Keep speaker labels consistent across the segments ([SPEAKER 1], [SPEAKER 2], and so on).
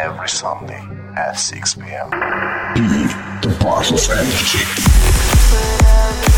[SPEAKER 1] Every Sunday at 6 p.m. Be the of energy.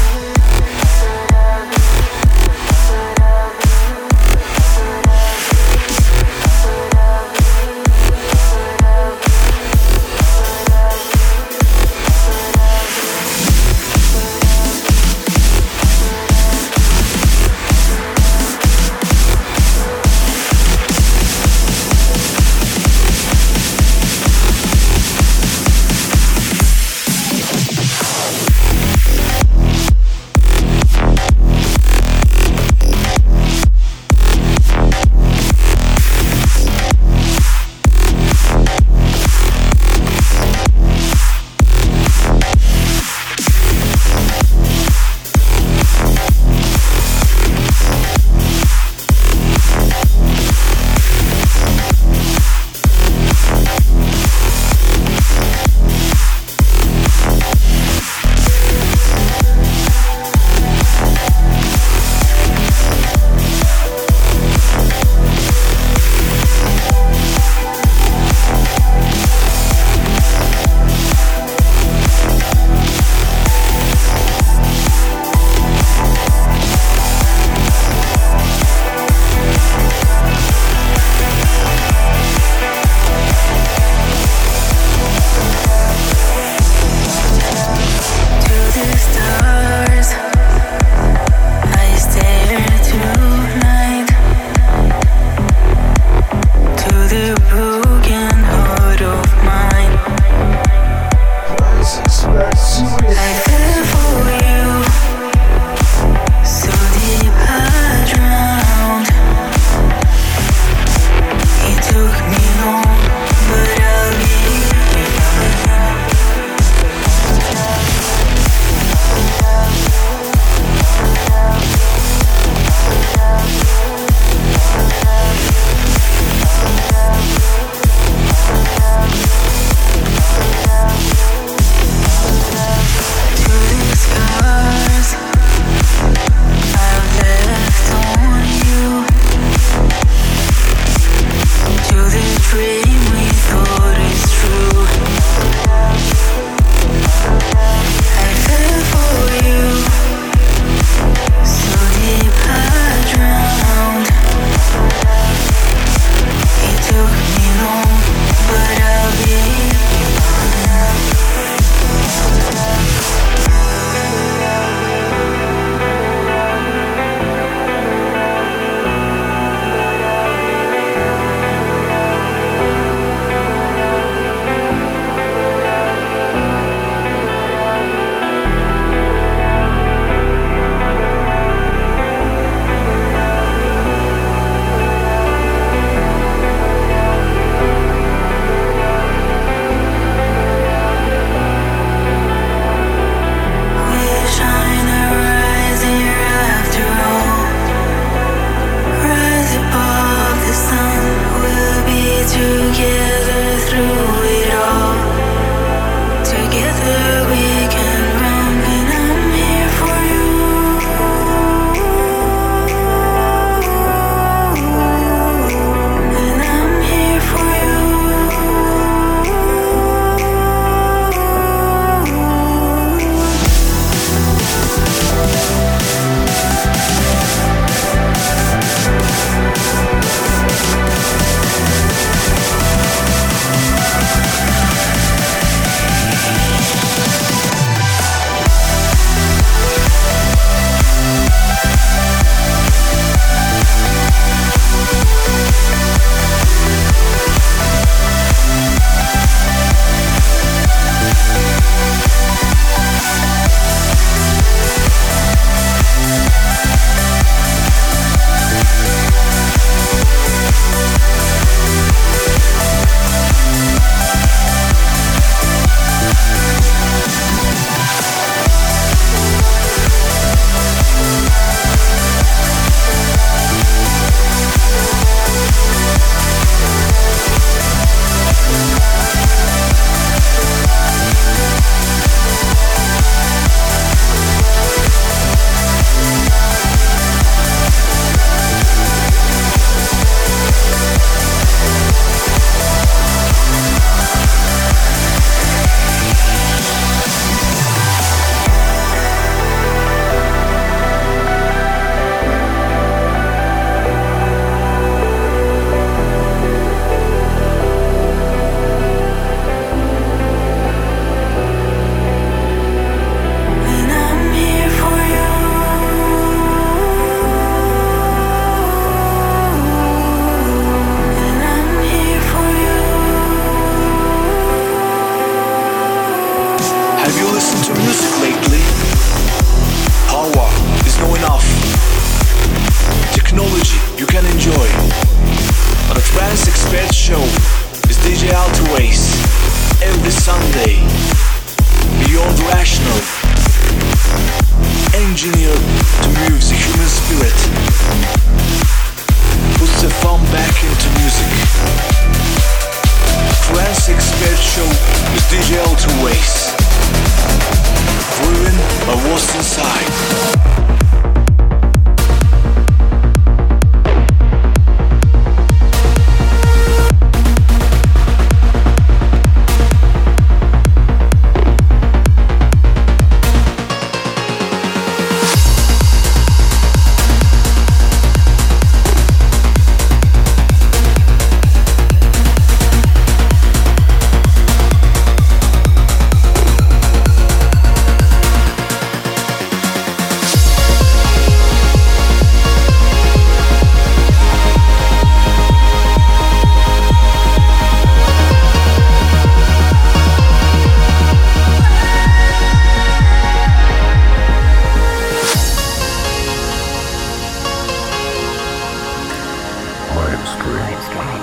[SPEAKER 1] Quiet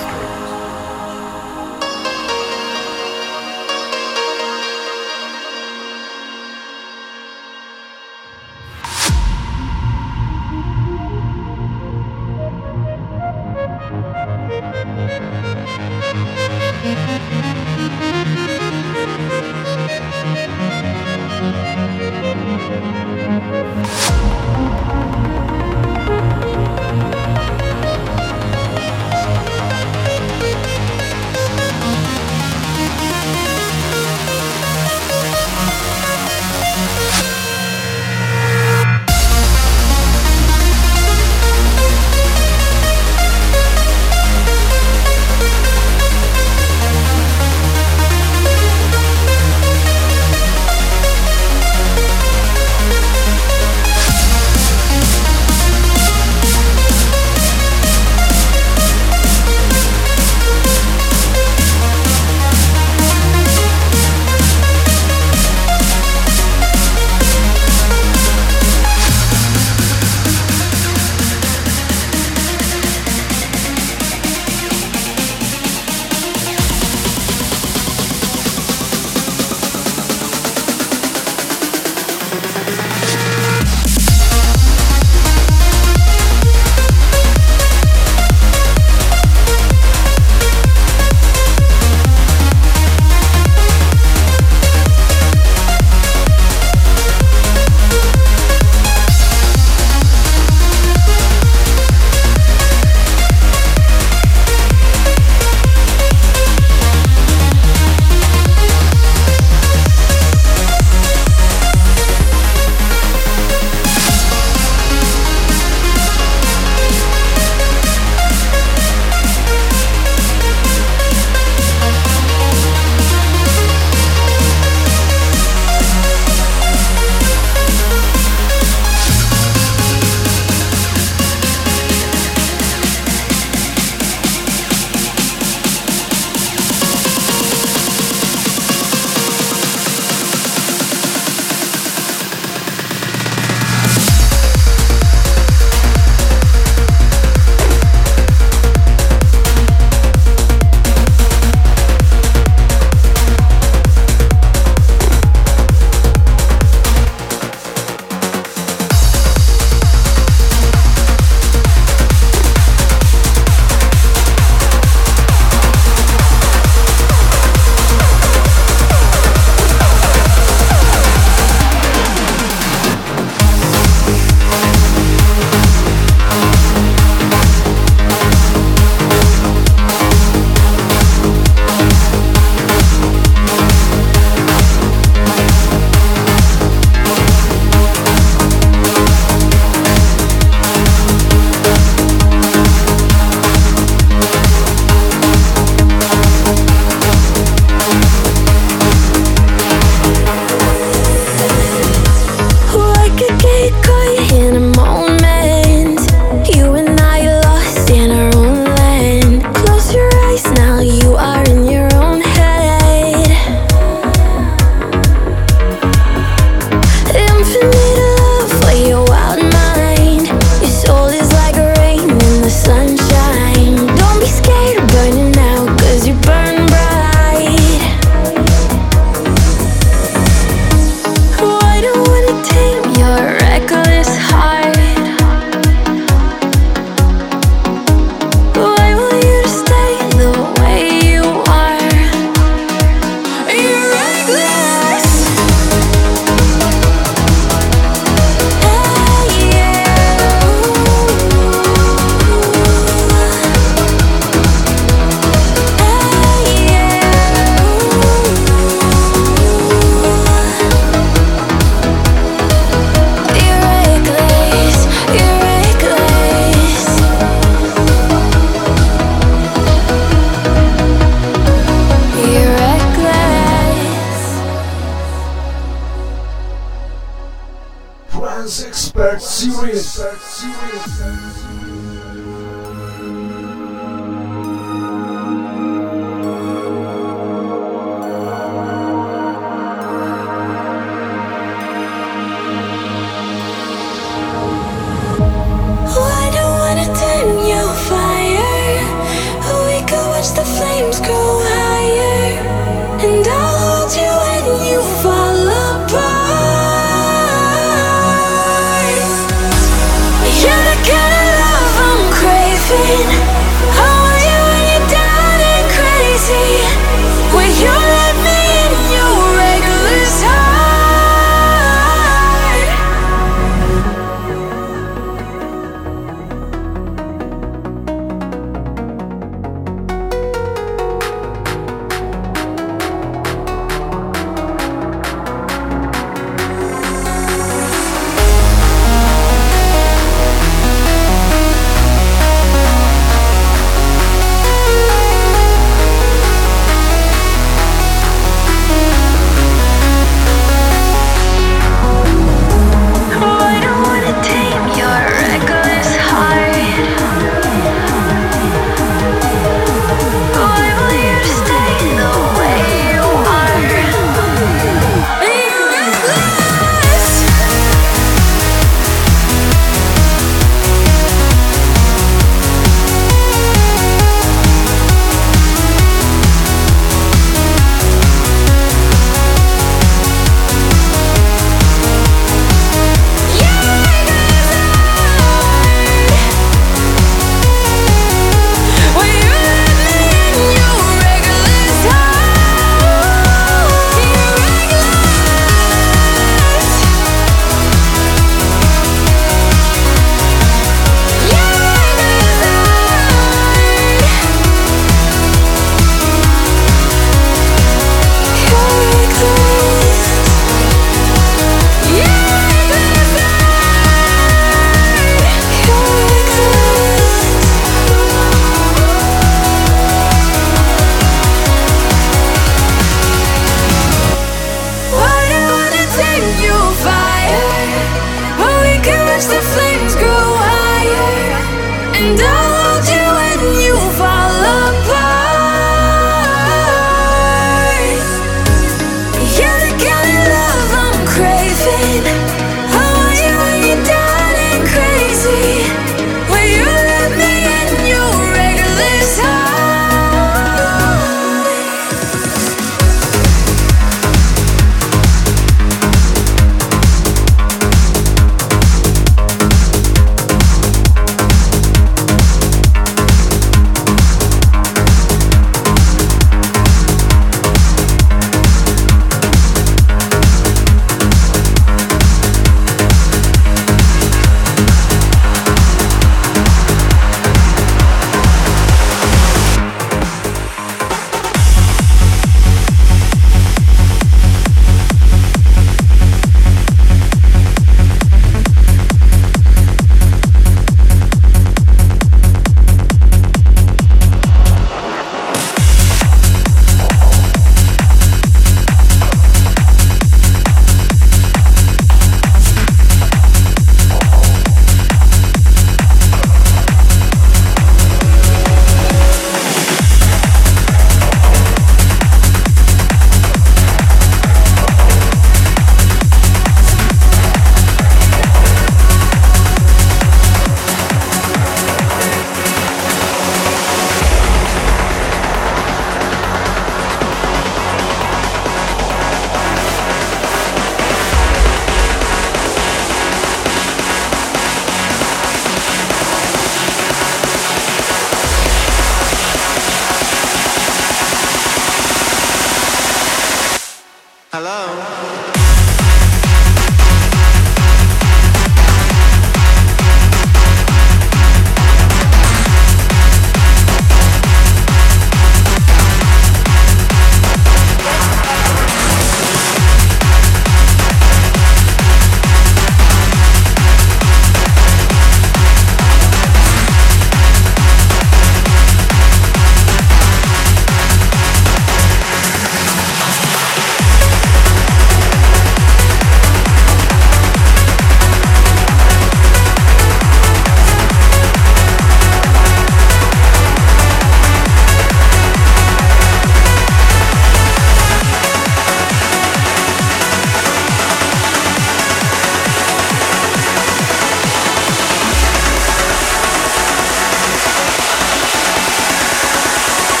[SPEAKER 1] stream.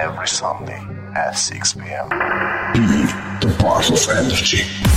[SPEAKER 1] Every Sunday at 6 p.m. Be the of energy.